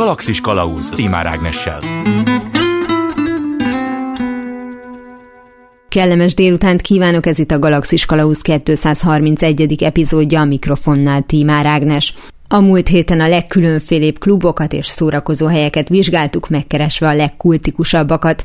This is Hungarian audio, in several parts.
Galaxis Kalauz Timár Ágnessel. Kellemes délutánt kívánok, ez itt a Galaxis Kalauz 231. epizódja a mikrofonnál Tímár Ágnes. A múlt héten a legkülönfélébb klubokat és szórakozó helyeket vizsgáltuk, megkeresve a legkultikusabbakat.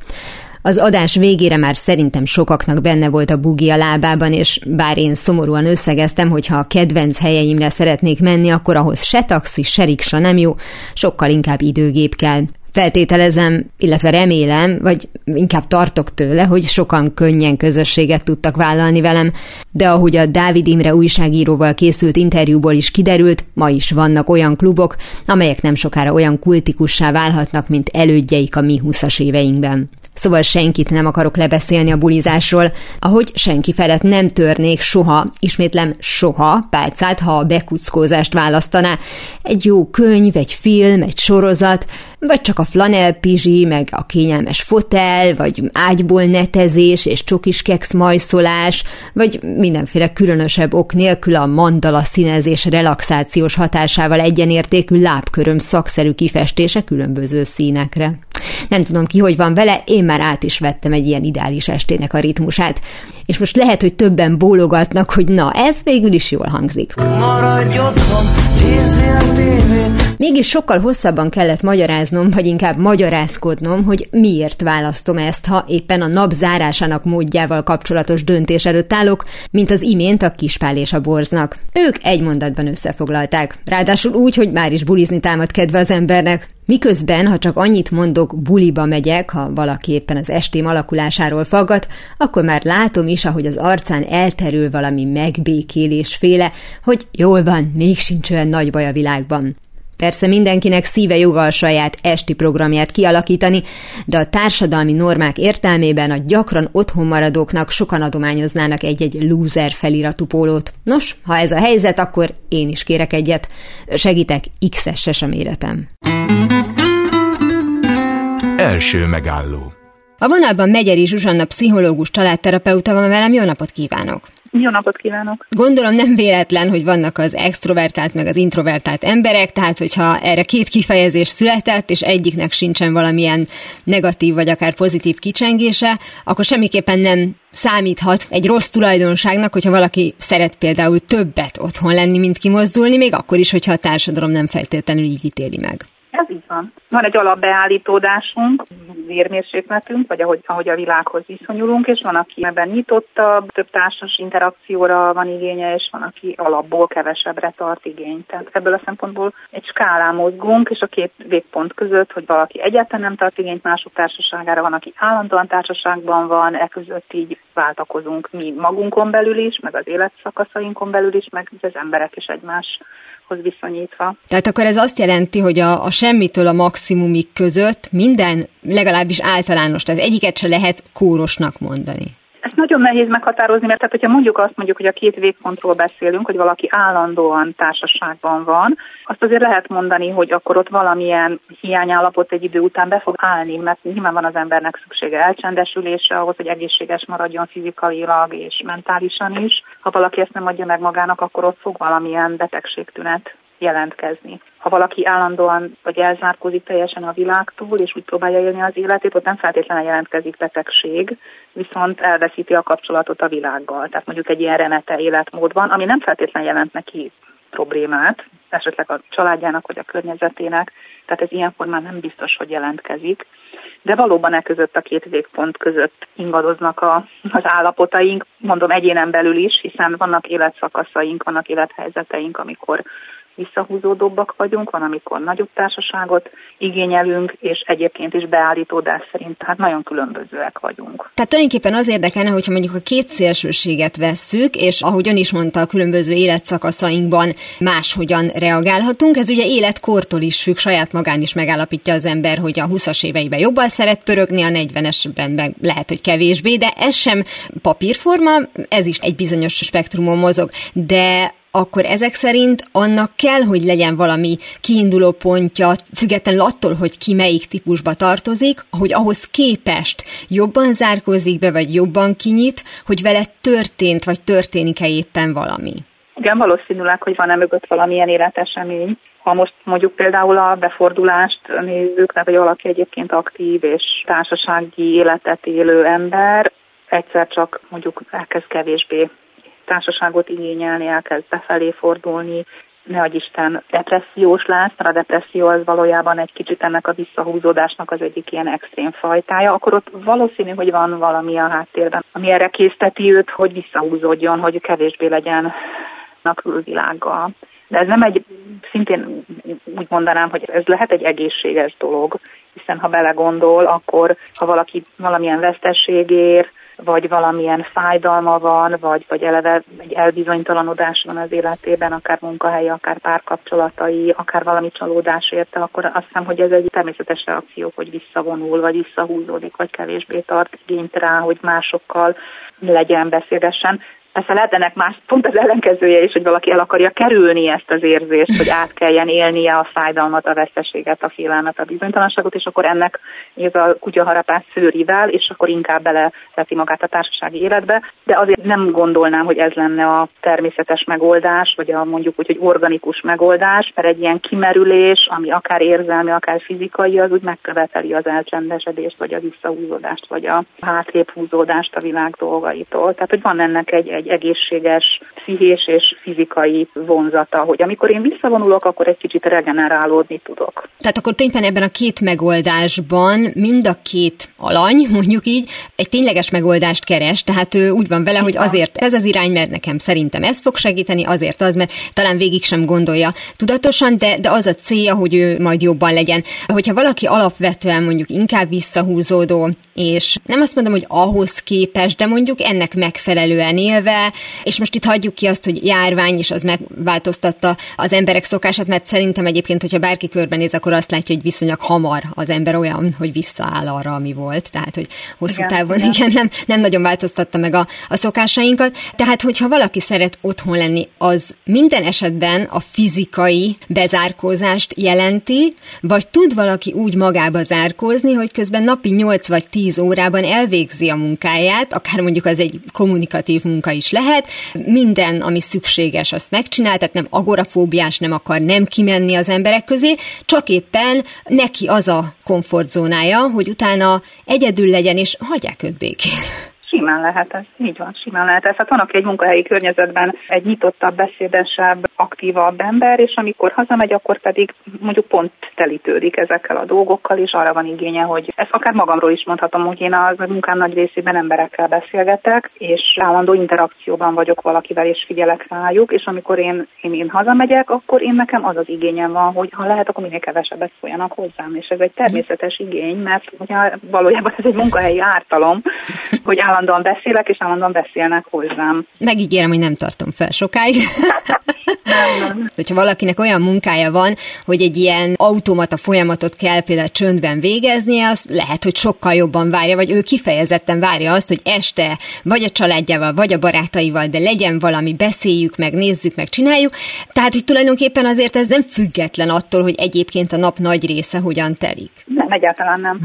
Az adás végére már szerintem sokaknak benne volt a bugi a lábában, és bár én szomorúan összegeztem, hogy ha a kedvenc helyeimre szeretnék menni, akkor ahhoz se taxi, se riksa nem jó, sokkal inkább időgép kell. Feltételezem, illetve remélem, vagy inkább tartok tőle, hogy sokan könnyen közösséget tudtak vállalni velem, de ahogy a Dávid Imre újságíróval készült interjúból is kiderült, ma is vannak olyan klubok, amelyek nem sokára olyan kultikussá válhatnak, mint elődjeik a mi 20 éveinkben. Szóval senkit nem akarok lebeszélni a bulizásról, ahogy senki felett nem törnék soha, ismétlem soha pálcát, ha a bekuckózást választaná. Egy jó könyv, egy film, egy sorozat, vagy csak a flanel pizsi, meg a kényelmes fotel, vagy ágyból netezés és csokis keksz majszolás, vagy mindenféle különösebb ok nélkül a mandala színezés relaxációs hatásával egyenértékű lábköröm szakszerű kifestése különböző színekre. Nem tudom ki, hogy van vele, én már át is vettem egy ilyen ideális estének a ritmusát. És most lehet, hogy többen bólogatnak, hogy na, ez végül is jól hangzik. Maradj otthon, Mégis sokkal hosszabban kellett magyaráznom, vagy inkább magyarázkodnom, hogy miért választom ezt, ha éppen a nap zárásának módjával kapcsolatos döntés előtt állok, mint az imént a kispál és a borznak. Ők egy mondatban összefoglalták. Ráadásul úgy, hogy már is bulizni támad kedve az embernek. Miközben, ha csak annyit mondok, buliba megyek, ha valaki éppen az estém alakulásáról faggat, akkor már látom is, ahogy az arcán elterül valami megbékélés féle, hogy jól van, még sincs olyan nagy baj a világban. Persze mindenkinek szíve joga a saját esti programját kialakítani, de a társadalmi normák értelmében a gyakran otthon maradóknak sokan adományoznának egy-egy loser feliratú pólót. Nos, ha ez a helyzet, akkor én is kérek egyet. Segítek, X-es a méretem. Első megálló A vonalban Megyeri Zsuzsanna pszichológus családterapeuta van velem, jó napot kívánok! Jó napot kívánok! Gondolom nem véletlen, hogy vannak az extrovertált meg az introvertált emberek, tehát hogyha erre két kifejezés született, és egyiknek sincsen valamilyen negatív vagy akár pozitív kicsengése, akkor semmiképpen nem számíthat egy rossz tulajdonságnak, hogyha valaki szeret például többet otthon lenni, mint kimozdulni, még akkor is, hogyha a társadalom nem feltétlenül így ítéli meg. Ez így van. Van egy alapbeállítódásunk, vérmérsékletünk, vagy ahogy, ahogy a világhoz viszonyulunk, és van, aki ebben nyitottabb, több társas interakcióra van igénye, és van, aki alapból kevesebbre tart igényt. Tehát ebből a szempontból egy skálán mozgunk, és a két végpont között, hogy valaki egyáltalán nem tart igényt mások társaságára, van, aki állandóan társaságban van, e között így váltakozunk mi magunkon belül is, meg az életszakaszainkon belül is, meg az emberek is egymás hoz viszonyítva. Tehát akkor ez azt jelenti, hogy a, a semmitől a maximumig között minden legalábbis általános, tehát egyiket se lehet kórosnak mondani. Ezt nagyon nehéz meghatározni, mert tehát, hogyha mondjuk azt mondjuk, hogy a két végpontról beszélünk, hogy valaki állandóan társaságban van, azt azért lehet mondani, hogy akkor ott valamilyen hiányállapot egy idő után be fog állni, mert nyilván van az embernek szüksége elcsendesülésre ahhoz, hogy egészséges maradjon fizikailag és mentálisan is. Ha valaki ezt nem adja meg magának, akkor ott fog valamilyen betegségtünet jelentkezni. Ha valaki állandóan vagy elzárkózik teljesen a világtól, és úgy próbálja élni az életét, ott nem feltétlenül jelentkezik betegség, viszont elveszíti a kapcsolatot a világgal. Tehát mondjuk egy ilyen remete életmód van, ami nem feltétlenül jelent neki problémát, esetleg a családjának vagy a környezetének, tehát ez ilyen formán nem biztos, hogy jelentkezik. De valóban e között a két végpont között ingadoznak a, az állapotaink, mondom egyénen belül is, hiszen vannak életszakaszaink, vannak élethelyzeteink, amikor visszahúzódóbbak vagyunk, van, amikor nagyobb társaságot igényelünk, és egyébként is beállítódás szerint hát nagyon különbözőek vagyunk. Tehát tulajdonképpen az érdekelne, hogyha mondjuk a két szélsőséget vesszük, és ahogy ön is mondta, a különböző életszakaszainkban máshogyan reagálhatunk. Ez ugye életkortól is függ, saját magán is megállapítja az ember, hogy a 20-as éveiben jobban szeret pörögni, a 40-esben meg lehet, hogy kevésbé, de ez sem papírforma, ez is egy bizonyos spektrumon mozog. De akkor ezek szerint annak kell, hogy legyen valami kiinduló pontja, függetlenül attól, hogy ki melyik típusba tartozik, hogy ahhoz képest jobban zárkózik be, vagy jobban kinyit, hogy vele történt, vagy történik-e éppen valami. Igen, valószínűleg, hogy van-e mögött valamilyen életesemény. Ha most mondjuk például a befordulást nézzük, tehát hogy valaki egyébként aktív és társasági életet élő ember, egyszer csak mondjuk elkezd kevésbé társaságot igényelni, elkezd befelé fordulni, ne adj Isten depressziós lesz, mert a depresszió az valójában egy kicsit ennek a visszahúzódásnak az egyik ilyen extrém fajtája, akkor ott valószínű, hogy van valami a háttérben, ami erre készteti őt, hogy visszahúzódjon, hogy kevésbé legyen a külvilággal. De ez nem egy, szintén úgy mondanám, hogy ez lehet egy egészséges dolog, hiszen ha belegondol, akkor ha valaki valamilyen vesztességért, vagy valamilyen fájdalma van, vagy, vagy eleve egy elbizonytalanodás van az életében, akár munkahelye, akár párkapcsolatai, akár valami csalódás érte, akkor azt hiszem, hogy ez egy természetes reakció, hogy visszavonul, vagy visszahúzódik, vagy kevésbé tart igényt rá, hogy másokkal legyen, beszélgessen. Persze lehet ennek más, pont az ellenkezője is, hogy valaki el akarja kerülni ezt az érzést, hogy át kelljen élnie a fájdalmat, a veszteséget, a félelmet, a bizonytalanságot, és akkor ennek ez a kutyaharapás szőrivel, és akkor inkább beleveti magát a társasági életbe. De azért nem gondolnám, hogy ez lenne a természetes megoldás, vagy a mondjuk úgy, hogy organikus megoldás, mert egy ilyen kimerülés, ami akár érzelmi, akár fizikai, az úgy megköveteli az elcsendesedést, vagy a visszahúzódást, vagy a hátrébb húzódást a világ dolgaitól. Tehát, hogy van ennek egy, egy egy egészséges pszichés és fizikai vonzata, hogy amikor én visszavonulok, akkor egy kicsit regenerálódni tudok. Tehát akkor tényleg ebben a két megoldásban mind a két alany, mondjuk így, egy tényleges megoldást keres, tehát ő úgy van vele, hogy azért ez az irány, mert nekem szerintem ez fog segíteni, azért az, mert talán végig sem gondolja tudatosan, de, de az a célja, hogy ő majd jobban legyen. Hogyha valaki alapvetően mondjuk inkább visszahúzódó, és nem azt mondom, hogy ahhoz képes, de mondjuk ennek megfelelően élve, és most itt hagyjuk ki azt, hogy járvány, és az megváltoztatta az emberek szokását, mert szerintem egyébként, hogyha bárki körbenéz, akkor azt látja, hogy viszonylag hamar az ember olyan, hogy visszaáll arra, ami volt. Tehát, hogy hosszú igen, távon igen. igen nem, nem nagyon változtatta meg a, a szokásainkat. Tehát, hogyha valaki szeret otthon lenni, az minden esetben a fizikai bezárkózást jelenti, vagy tud valaki úgy magába zárkózni, hogy közben napi 8 vagy 10 órában elvégzi a munkáját, akár mondjuk az egy kommunikatív munka is lehet. Minden, ami szükséges, azt megcsinál, tehát nem agorafóbiás, nem akar nem kimenni az emberek közé, csak éppen neki az a komfortzónája, hogy utána egyedül legyen, és hagyják őt békén. Simán lehet ez, így van, simán lehet ez. Hát van, aki egy munkahelyi környezetben egy nyitottabb, beszédesebb, aktívabb ember, és amikor hazamegy, akkor pedig mondjuk pont telítődik ezekkel a dolgokkal, és arra van igénye, hogy ezt akár magamról is mondhatom, hogy én az munkám nagy részében emberekkel beszélgetek, és állandó interakcióban vagyok valakivel, és figyelek rájuk, és amikor én, én, én hazamegyek, akkor én nekem az az igényem van, hogy ha lehet, akkor minél kevesebbet szóljanak hozzám, és ez egy természetes igény, mert ugye valójában ez egy munkahelyi ártalom, hogy állandóan beszélek, és állandóan beszélnek hozzám. Megígérem, hogy nem tartom fel sokáig. Hogyha valakinek olyan munkája van, hogy egy ilyen automata folyamatot kell például csöndben végeznie, az lehet, hogy sokkal jobban várja, vagy ő kifejezetten várja azt, hogy este vagy a családjával, vagy a barátaival, de legyen valami, beszéljük meg, nézzük meg, csináljuk. Tehát, hogy tulajdonképpen azért ez nem független attól, hogy egyébként a nap nagy része hogyan telik. Nem, egyáltalán nem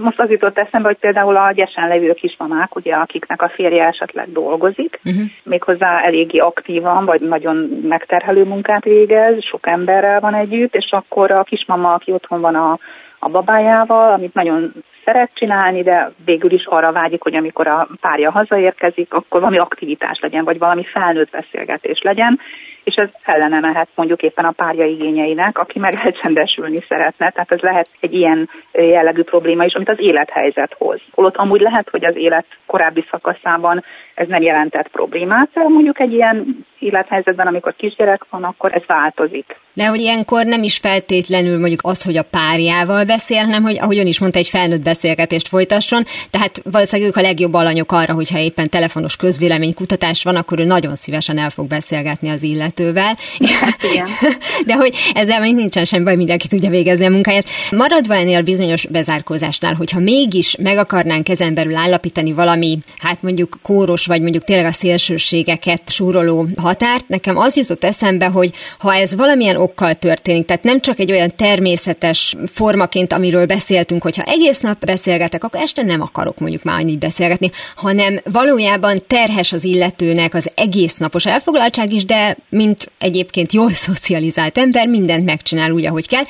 most az jutott eszembe, hogy például a gyesen levő kismamák, ugye, akiknek a férje esetleg dolgozik, uh-huh. méghozzá eléggé aktívan, vagy nagyon megterhelő munkát végez, sok emberrel van együtt, és akkor a kismama, aki otthon van a, a babájával, amit nagyon szeret csinálni, de végül is arra vágyik, hogy amikor a párja hazaérkezik, akkor valami aktivitás legyen, vagy valami felnőtt beszélgetés legyen, és ez ellene mehet mondjuk éppen a párja igényeinek, aki meg elcsendesülni szeretne. Tehát ez lehet egy ilyen jellegű probléma is, amit az élethelyzet hoz. Holott amúgy lehet, hogy az élet korábbi szakaszában ez nem jelentett problémát, mondjuk egy ilyen élethelyzetben, amikor kisgyerek van, akkor ez változik. De hogy ilyenkor nem is feltétlenül mondjuk az, hogy a párjával beszél, hanem hogy ahogy ön is mondta, egy felnőtt beszélgetést folytasson. Tehát valószínűleg ők a legjobb alanyok arra, hogyha éppen telefonos közvéleménykutatás van, akkor ő nagyon szívesen el fog beszélgetni az illetővel. Hát, igen. De hogy ezzel még nincsen semmi baj, mindenki tudja végezni a munkáját. Maradva ennél bizonyos bezárkózásnál, hogyha mégis meg akarnánk ezen belül állapítani valami, hát mondjuk kóros egésznapos, vagy mondjuk tényleg a szélsőségeket súroló határt, nekem az jutott eszembe, hogy ha ez valamilyen okkal történik, tehát nem csak egy olyan természetes formaként, amiről beszéltünk, hogyha egész nap beszélgetek, akkor este nem akarok mondjuk már annyit beszélgetni, hanem valójában terhes az illetőnek az egész napos elfoglaltság is, de mint egyébként jól szocializált ember, mindent megcsinál úgy, ahogy kell,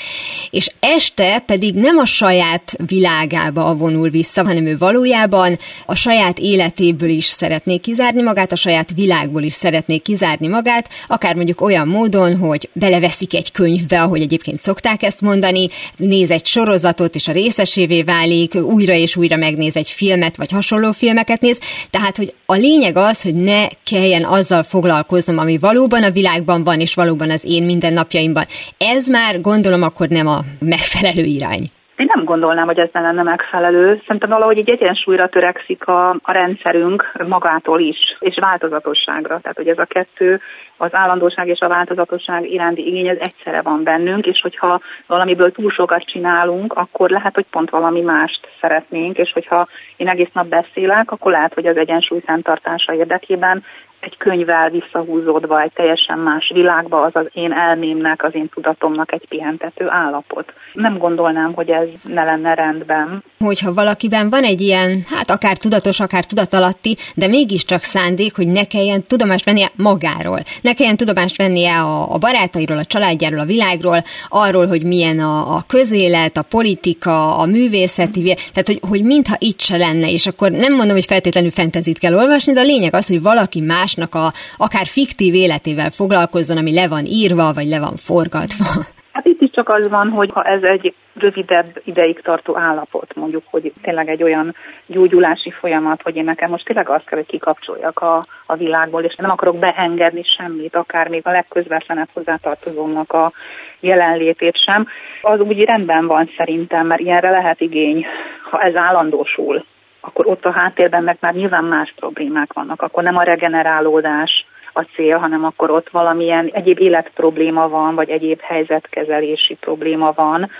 és este pedig nem a saját világába vonul vissza, hanem ő valójában a saját életéből is szeretné kizárni magát, a saját világból is szeretné kizárni magát, akár mondjuk olyan módon, hogy beleveszik egy könyvbe, ahogy egyébként szokták ezt mondani, néz egy sorozatot, és a részesévé válik, újra és újra megnéz egy filmet, vagy hasonló filmeket néz. Tehát, hogy a lényeg az, hogy ne kelljen azzal foglalkoznom, ami valóban a világban van, és valóban az én mindennapjaimban. Ez már gondolom akkor nem a megfelelő irány. Én nem gondolnám, hogy ez ne lenne megfelelő. Szerintem valahogy egy egyensúlyra törekszik a, a rendszerünk magától is, és változatosságra. Tehát, hogy ez a kettő, az állandóság és a változatosság iránti igény, ez egyszerre van bennünk, és hogyha valamiből túl sokat csinálunk, akkor lehet, hogy pont valami mást szeretnénk, és hogyha én egész nap beszélek, akkor lehet, hogy az egyensúly fenntartása érdekében egy könyvvel visszahúzódva egy teljesen más világba, az az én elmémnek, az én tudatomnak egy pihentető állapot. Nem gondolnám, hogy ez ne lenne rendben. Hogyha valakiben van egy ilyen, hát akár tudatos, akár tudatalatti, de mégiscsak szándék, hogy ne kelljen tudomást vennie magáról. Ne kelljen tudomást vennie a, a barátairól, a családjáról, a világról, arról, hogy milyen a, a közélet, a politika, a művészeti, tehát hogy, hogy mintha itt se lenne, és akkor nem mondom, hogy feltétlenül fentezit kell olvasni, de a lényeg az, hogy valaki más másnak a akár fiktív életével foglalkozzon, ami le van írva, vagy le van forgatva. Hát itt is csak az van, hogy ha ez egy rövidebb ideig tartó állapot, mondjuk, hogy tényleg egy olyan gyógyulási folyamat, hogy én nekem most tényleg azt kell, hogy kikapcsoljak a, a világból, és nem akarok beengedni semmit, akár még a legközvetlenebb hozzátartozónak a jelenlétét sem, az úgy rendben van szerintem, mert ilyenre lehet igény, ha ez állandósul akkor ott a háttérben meg már nyilván más problémák vannak. Akkor nem a regenerálódás a cél, hanem akkor ott valamilyen egyéb életprobléma van, vagy egyéb helyzetkezelési probléma van,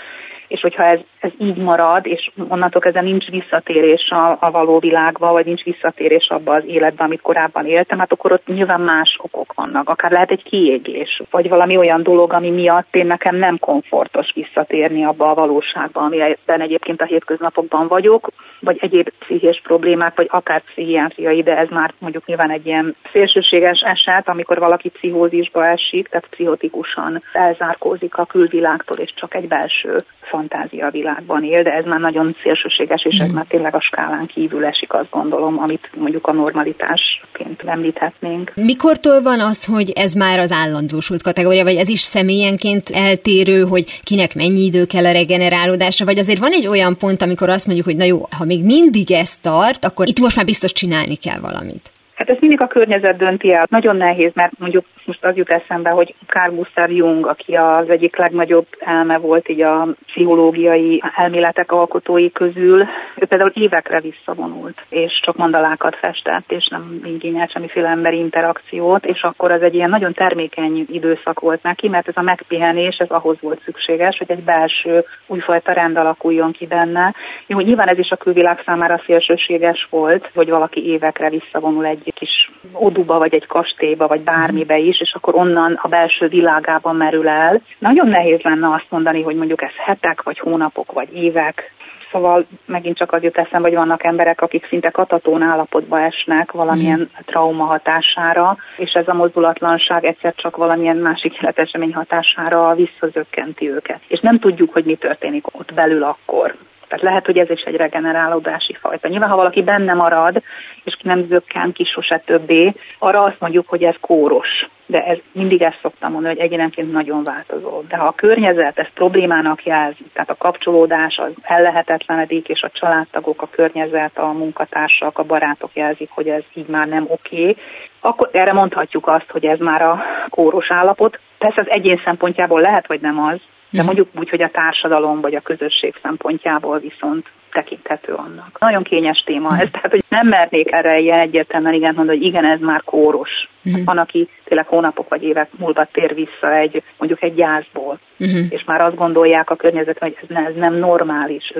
és hogyha ez, ez így marad, és onnantól kezdve nincs visszatérés a, a való világba, vagy nincs visszatérés abba az életbe, amit korábban éltem, hát akkor ott nyilván más okok vannak. Akár lehet egy kiégés, vagy valami olyan dolog, ami miatt én nekem nem komfortos visszatérni abba a valóságba, amiben egyébként a hétköznapokban vagyok, vagy egyéb pszichés problémák, vagy akár pszichiátriai, de ez már mondjuk nyilván egy ilyen szélsőséges eset, amikor valaki pszichózisba esik, tehát pszichotikusan elzárkózik a külvilágtól, és csak egy belső fantázia világban él, de ez már nagyon szélsőséges, és ez mm. már tényleg a skálán kívül esik, azt gondolom, amit mondjuk a normalitásként említhetnénk. Mikortól van az, hogy ez már az állandósult kategória, vagy ez is személyenként eltérő, hogy kinek mennyi idő kell a regenerálódásra, vagy azért van egy olyan pont, amikor azt mondjuk, hogy na jó, ha még mindig ez tart, akkor itt most már biztos csinálni kell valamit. Hát ez mindig a környezet dönti el. Nagyon nehéz, mert mondjuk most az jut eszembe, hogy Carl Gustav Jung, aki az egyik legnagyobb elme volt így a pszichológiai elméletek alkotói közül, ő például évekre visszavonult, és csak mandalákat festett, és nem igényelt semmiféle emberi interakciót, és akkor az egy ilyen nagyon termékeny időszak volt neki, mert ez a megpihenés, ez ahhoz volt szükséges, hogy egy belső újfajta rend alakuljon ki benne. Jó, nyilván ez is a külvilág számára szélsőséges volt, hogy valaki évekre visszavonul egy kis oduba, vagy egy kastélyba, vagy bármibe is, és akkor onnan a belső világában merül el. Nagyon nehéz lenne azt mondani, hogy mondjuk ez hetek, vagy hónapok, vagy évek, Szóval megint csak az jut eszembe, hogy vannak emberek, akik szinte katatón állapotba esnek valamilyen mm. trauma hatására, és ez a mozdulatlanság egyszer csak valamilyen másik életesemény hatására visszazökkenti őket. És nem tudjuk, hogy mi történik ott belül akkor. Tehát lehet, hogy ez is egy regenerálódási fajta. Nyilván, ha valaki benne marad, és nem zökken ki sose többé, arra azt mondjuk, hogy ez kóros. De ez mindig ezt szoktam mondani, hogy egyénenként nagyon változó. De ha a környezet ezt problémának jelzi, tehát a kapcsolódás az ellehetetlenedik, és a családtagok, a környezet, a munkatársak, a barátok jelzik, hogy ez így már nem oké, akkor erre mondhatjuk azt, hogy ez már a kóros állapot. Persze az egyén szempontjából lehet, hogy nem az, de mondjuk úgy, hogy a társadalom vagy a közösség szempontjából viszont tekinthető annak. Nagyon kényes téma ez, tehát hogy nem mernék erre ilyen egyértelműen igen mondani, hogy igen, ez már kóros. Uh-huh. Van, aki tényleg hónapok vagy évek múlva tér vissza egy, mondjuk egy gyászból, uh-huh. és már azt gondolják a környezetben, hogy ez, ne, ez nem normális,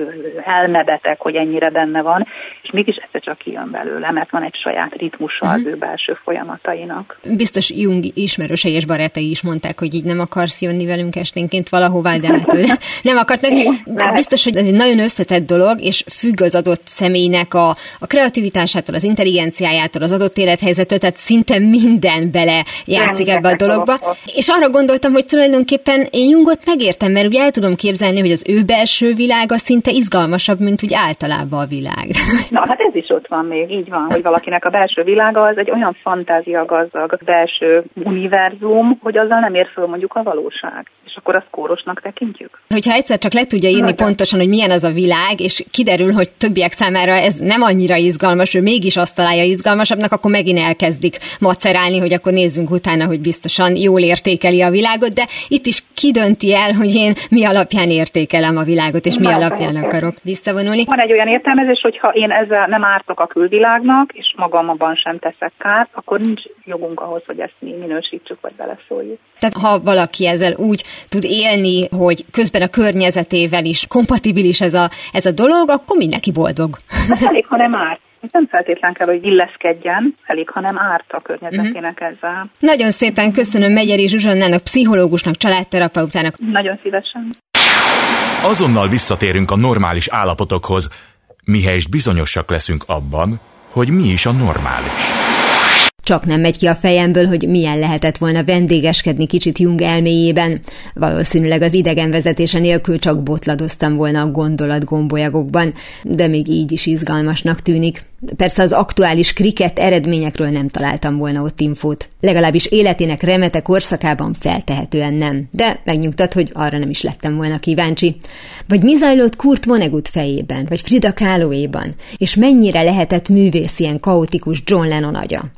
elmebeteg, hogy ennyire benne van, és mégis ez csak kijön belőle, mert van egy saját ritmusa uh-huh. az ő belső folyamatainak. Biztos Jung ismerősei és barátai is mondták, hogy így nem akarsz jönni velünk esténként valahová, de hát ő nem akart. Mert biztos, hogy ez egy nagyon összetett dolog, és függ az adott személynek a, a kreativitásától, az intelligenciájától, az adott élethelyzetől, tehát szinte minden bele játszik ebbe a dologba. És arra gondoltam, hogy tulajdonképpen én Jungot megértem, mert ugye el tudom képzelni, hogy az ő belső világa szinte izgalmasabb, mint úgy általában a világ. Na, hát ez is ott van még, így van, hogy valakinek a belső világa az egy olyan fantázia gazdag belső univerzum, hogy azzal nem ér föl mondjuk a valóság és akkor azt kórosnak tekintjük. Hogyha egyszer csak le tudja írni Na, pontosan, hogy milyen az a világ, és kiderül, hogy többiek számára ez nem annyira izgalmas, ő mégis azt találja izgalmasabbnak, akkor megint elkezdik macerálni, hogy akkor nézzünk utána, hogy biztosan jól értékeli a világot, de itt is kidönti el, hogy én mi alapján értékelem a világot, és mi Na, alapján akarok visszavonulni. Van egy olyan értelmezés, hogy ha én ezzel nem ártok a külvilágnak, és magamban sem teszek kárt, akkor nincs jogunk ahhoz, hogy ezt mi minősítsük, vagy beleszóljuk. Tehát ha valaki ezzel úgy tud élni, hogy közben a környezetével is kompatibilis ez a, ez a dolog, akkor mindenki boldog. Hát elég, ha nem árt. Nem feltétlen kell, hogy illeszkedjen, elég, ha nem árt a környezetének uh-huh. ezzel. Nagyon szépen köszönöm Megyeri Zsuzsannának, pszichológusnak, családterapeutának. Nagyon szívesen. Azonnal visszatérünk a normális állapotokhoz, mihelyest bizonyosak leszünk abban, hogy mi is a normális. Csak nem megy ki a fejemből, hogy milyen lehetett volna vendégeskedni kicsit Jung elméjében. Valószínűleg az idegenvezetése nélkül csak botladoztam volna a gondolat gombolyagokban, de még így is izgalmasnak tűnik. Persze az aktuális kriket eredményekről nem találtam volna ott infót. Legalábbis életének remete korszakában feltehetően nem, de megnyugtat, hogy arra nem is lettem volna kíváncsi. Vagy mi zajlott Kurt Vonnegut fejében, vagy Frida Kahlo-éban, és mennyire lehetett művész ilyen kaotikus John Lennon agya.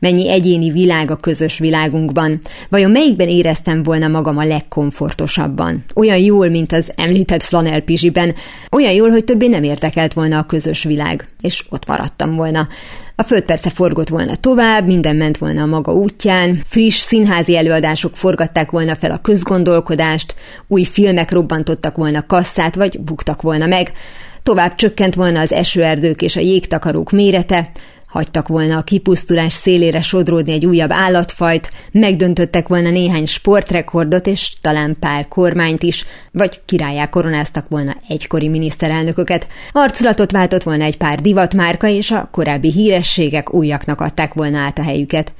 Mennyi egyéni világ a közös világunkban. Vajon melyikben éreztem volna magam a legkomfortosabban? Olyan jól, mint az említett flanel pizsiben, olyan jól, hogy többé nem értekelt volna a közös világ, és ott maradtam volna. A föld persze forgott volna tovább, minden ment volna a maga útján, friss színházi előadások forgatták volna fel a közgondolkodást, új filmek robbantottak volna kasszát, vagy buktak volna meg, tovább csökkent volna az esőerdők és a jégtakarók mérete, hagytak volna a kipusztulás szélére sodródni egy újabb állatfajt, megdöntöttek volna néhány sportrekordot és talán pár kormányt is, vagy királyá koronáztak volna egykori miniszterelnököket, arculatot váltott volna egy pár divatmárka, és a korábbi hírességek újaknak adták volna át a helyüket.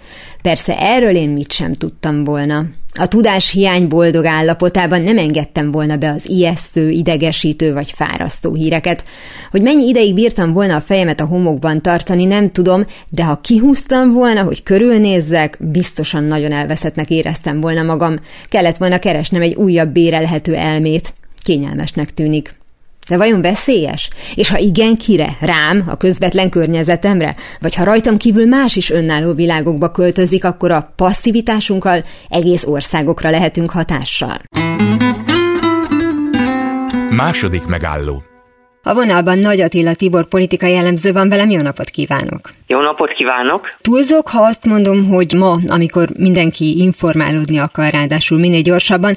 Persze erről én mit sem tudtam volna. A tudás hiány boldog állapotában nem engedtem volna be az ijesztő, idegesítő vagy fárasztó híreket. Hogy mennyi ideig bírtam volna a fejemet a homokban tartani, nem tudom, de ha kihúztam volna, hogy körülnézzek, biztosan nagyon elveszettnek éreztem volna magam. Kellett volna keresnem egy újabb bérelhető elmét. Kényelmesnek tűnik. De vajon veszélyes? És ha igen, kire? Rám, a közvetlen környezetemre? Vagy ha rajtam kívül más is önálló világokba költözik, akkor a passzivitásunkkal egész országokra lehetünk hatással. Második megálló a vonalban Nagy Attila Tibor politikai jellemző van velem, jó napot kívánok! Jó napot kívánok! Túlzok, ha azt mondom, hogy ma, amikor mindenki informálódni akar, ráadásul minél gyorsabban,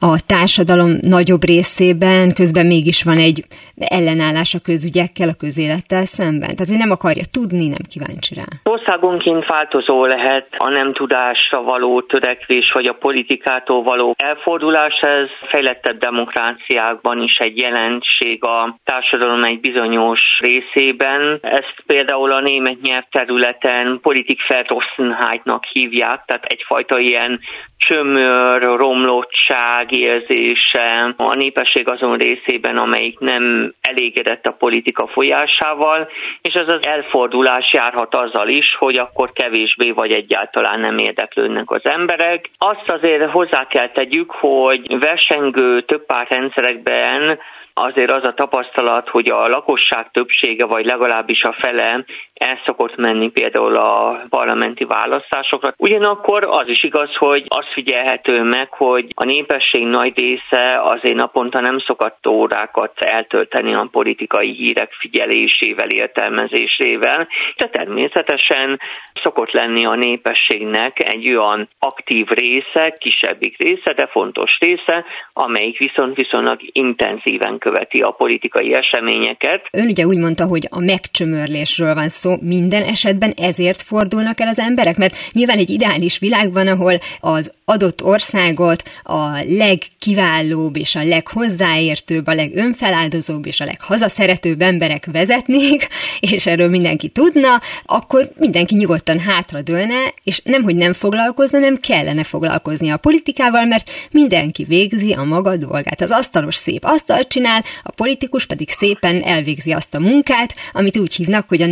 a társadalom nagyobb részében közben mégis van egy ellenállás a közügyekkel, a közélettel szemben. Tehát, hogy nem akarja tudni, nem kíváncsi rá. Országonként változó lehet a nem tudásra való törekvés, vagy a politikától való elfordulás. Ez fejlettebb demokráciákban is egy jelenség a társadalom egy bizonyos részében. Ezt például a német nyelvterületen Politikverrossenheitnak hívják, tehát egyfajta ilyen csömör, romlottság érzése a népesség azon részében, amelyik nem elégedett a politika folyásával, és ez az elfordulás járhat azzal is, hogy akkor kevésbé vagy egyáltalán nem érdeklődnek az emberek. Azt azért hozzá kell tegyük, hogy versengő több pár rendszerekben azért az a tapasztalat, hogy a lakosság többsége, vagy legalábbis a fele el szokott menni például a parlamenti választásokra. Ugyanakkor az is igaz, hogy az figyelhető meg, hogy a népesség nagy része azért naponta nem szokott órákat eltölteni a politikai hírek figyelésével, értelmezésével, de természetesen szokott lenni a népességnek egy olyan aktív része, kisebbik része, de fontos része, amelyik viszont viszonylag intenzíven követi a politikai eseményeket. Ön ugye úgy mondta, hogy a megcsömörlésről van szó minden esetben, ezért fordulnak el az emberek, mert nyilván egy ideális világban, ahol az adott országot a legkiválóbb és a leghozzáértőbb, a legönfeláldozóbb és a leghazaszeretőbb emberek vezetnék, és erről mindenki tudna, akkor mindenki nyugodtan hátradőlne, és nem, hogy nem foglalkozna, nem kellene foglalkozni a politikával, mert mindenki végzi a maga dolgát. Az asztalos szép asztalt csinál, a politikus pedig szépen elvégzi azt a munkát, amit úgy hívnak, hogy a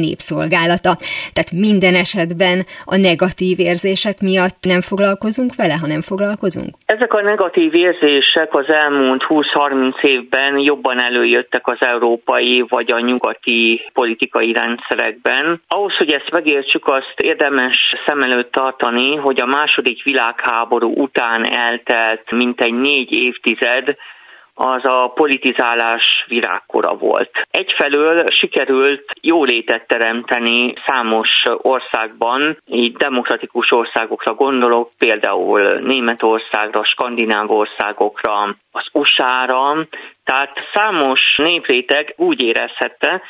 népszolgálata. Tehát minden esetben a negatív érzések miatt nem foglalkozunk vele, ha nem foglalkozunk? Ezek a negatív érzések az elmúlt 20-30 évben jobban előjöttek az európai vagy a nyugati politikai rendszerekben. Ahhoz, hogy ezt megértsük, azt érdemes szem előtt tartani, hogy a második világháború után eltelt mintegy négy évtized, az a politizálás virágkora volt. Egyfelől sikerült jólétet teremteni számos országban, így demokratikus országokra gondolok, például Németországra, Skandináv országokra, az USA-ra, tehát számos népréteg úgy érezhette,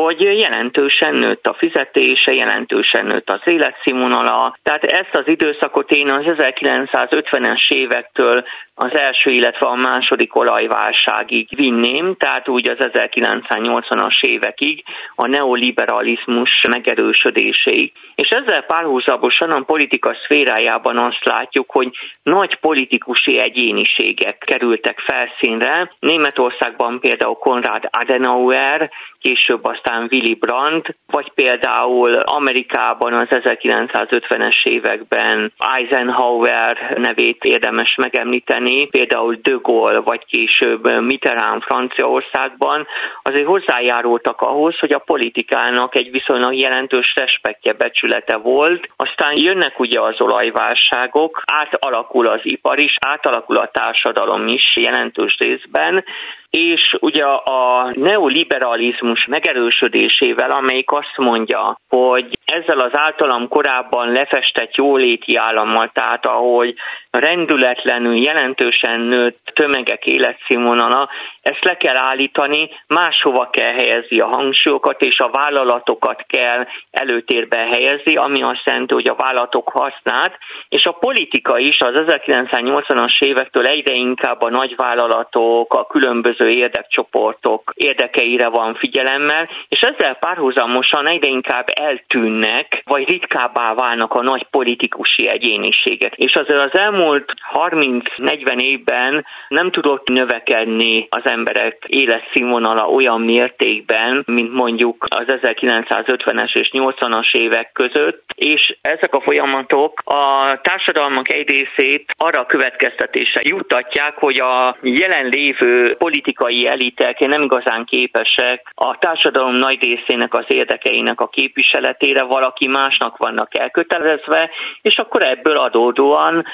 hogy jelentősen nőtt a fizetése, jelentősen nőtt az életszínvonala. Tehát ezt az időszakot én az 1950-es évektől az első, illetve a második olajválságig vinném, tehát úgy az 1980-as évekig a neoliberalizmus megerősödéséig. És ezzel párhuzamosan a politika szférájában azt látjuk, hogy nagy politikusi egyéniségek kerültek felszínre. Németországban például Konrad Adenauer, később aztán Willy Brandt, vagy például Amerikában az 1950-es években Eisenhower nevét érdemes megemlíteni, például De Gaulle, vagy később Mitterrand Franciaországban, azért hozzájárultak ahhoz, hogy a politikának egy viszonylag jelentős respektje, becsülete volt. Aztán jönnek ugye az olajválságok, átalakul az ipar is, átalakul a társadalom is jelentős részben, és ugye a neoliberalizmus megerősödésével, amelyik azt mondja, hogy ezzel az általam korábban lefestett jóléti állammal, tehát ahogy rendületlenül jelentősen nőtt tömegek életszínvonala, ezt le kell állítani, máshova kell helyezni a hangsúlyokat, és a vállalatokat kell előtérbe helyezni, ami azt jelenti, hogy a vállalatok hasznát, és a politika is az 1980-as évektől egyre inkább a nagyvállalatok, a különböző érdekcsoportok érdekeire van figyelemmel, és ezzel párhuzamosan egyre inkább eltűnnek, vagy ritkábbá válnak a nagy politikusi egyéniségek. És azért az elmúlt 30-40 évben nem tudott növekedni az emberek életszínvonala olyan mértékben, mint mondjuk az 1950-es és 80-as évek között, és ezek a folyamatok a társadalmak egy részét arra a következtetésre juttatják, hogy a jelenlévő politikai elitek nem igazán képesek a társadalom nagy részének az érdekeinek a képviseletére, valaki másnak vannak elkötelezve, és akkor ebből adódóan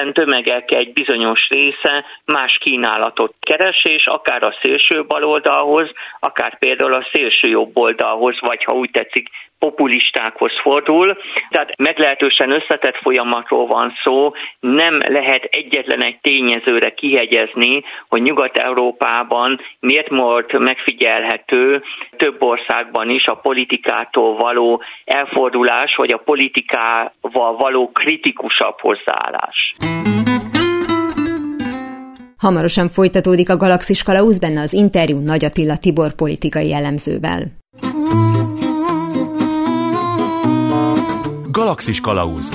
ezen tömegek egy bizonyos része más kínálatot keres, és akár a szélső baloldalhoz, akár például a szélső jobb oldalhoz, vagy ha úgy tetszik, populistákhoz fordul, tehát meglehetősen összetett folyamatról van szó, nem lehet egyetlen egy tényezőre kihegyezni, hogy Nyugat-Európában miért volt megfigyelhető több országban is a politikától való elfordulás, vagy a politikával való kritikusabb hozzáállás. Hamarosan folytatódik a Galaxis Kalausz benne az interjú Nagy Attila Tibor politikai jellemzővel. Galaxis Kalauz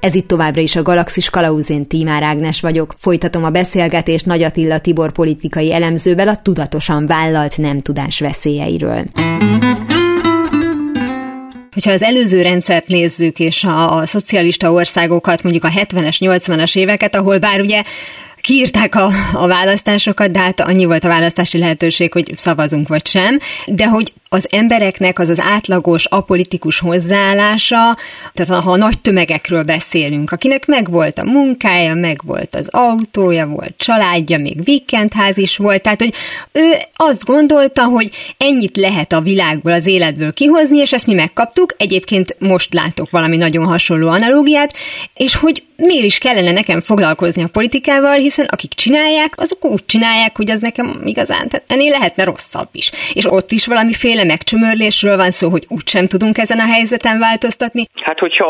Ez itt továbbra is a Galaxis Kalauzén Tímár Ágnes vagyok. Folytatom a beszélgetést Nagy Attila Tibor politikai elemzővel a tudatosan vállalt nem tudás veszélyeiről. Hogyha az előző rendszert nézzük, és a, a szocialista országokat, mondjuk a 70-es, 80-as éveket, ahol bár ugye kiírták a, a választásokat, de hát annyi volt a választási lehetőség, hogy szavazunk vagy sem, de hogy az embereknek az az átlagos, apolitikus hozzáállása, tehát ha a nagy tömegekről beszélünk, akinek megvolt a munkája, megvolt az autója, volt családja, még vikendház is volt, tehát hogy ő azt gondolta, hogy ennyit lehet a világból, az életből kihozni, és ezt mi megkaptuk. Egyébként most látok valami nagyon hasonló analógiát, és hogy miért is kellene nekem foglalkozni a politikával, hiszen akik csinálják, azok úgy csinálják, hogy az nekem igazán, tehát ennél lehetne rosszabb is. És ott is valamiféle megcsömörlésről van szó, hogy úgysem tudunk ezen a helyzeten változtatni. Hát, hogyha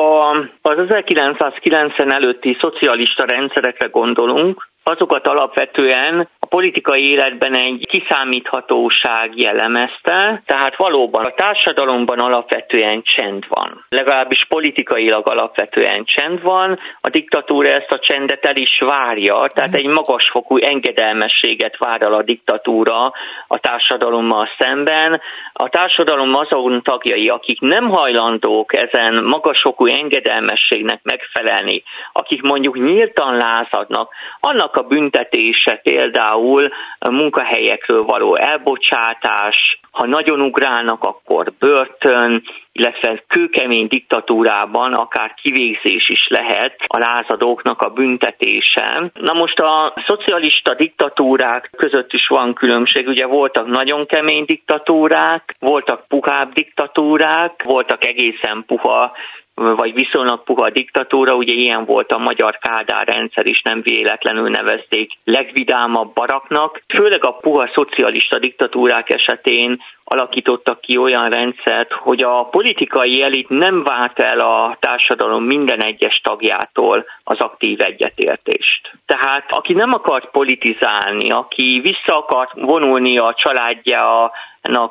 az 1990 előtti szocialista rendszerekre gondolunk, azokat alapvetően a politikai életben egy kiszámíthatóság jellemezte, tehát valóban a társadalomban alapvetően csend van. Legalábbis politikailag alapvetően csend van, a diktatúra ezt a csendet el is várja, tehát egy magasfokú engedelmességet vár el a diktatúra a társadalommal szemben. A társadalom azon tagjai, akik nem hajlandók ezen magasfokú engedelmességnek megfelelni, akik mondjuk nyíltan lázadnak, annak a büntetése például a munkahelyekről való elbocsátás, ha nagyon ugrálnak, akkor börtön, illetve kőkemény diktatúrában akár kivégzés is lehet a lázadóknak a büntetése. Na most a szocialista diktatúrák között is van különbség, ugye voltak nagyon kemény diktatúrák, voltak puhább diktatúrák, voltak egészen puha vagy viszonylag puha diktatúra, ugye ilyen volt a magyar Kádár rendszer is, nem véletlenül nevezték legvidámabb baraknak. Főleg a puha szocialista diktatúrák esetén alakítottak ki olyan rendszert, hogy a politikai elit nem várt el a társadalom minden egyes tagjától az aktív egyetértést. Tehát aki nem akart politizálni, aki vissza akart vonulni a családja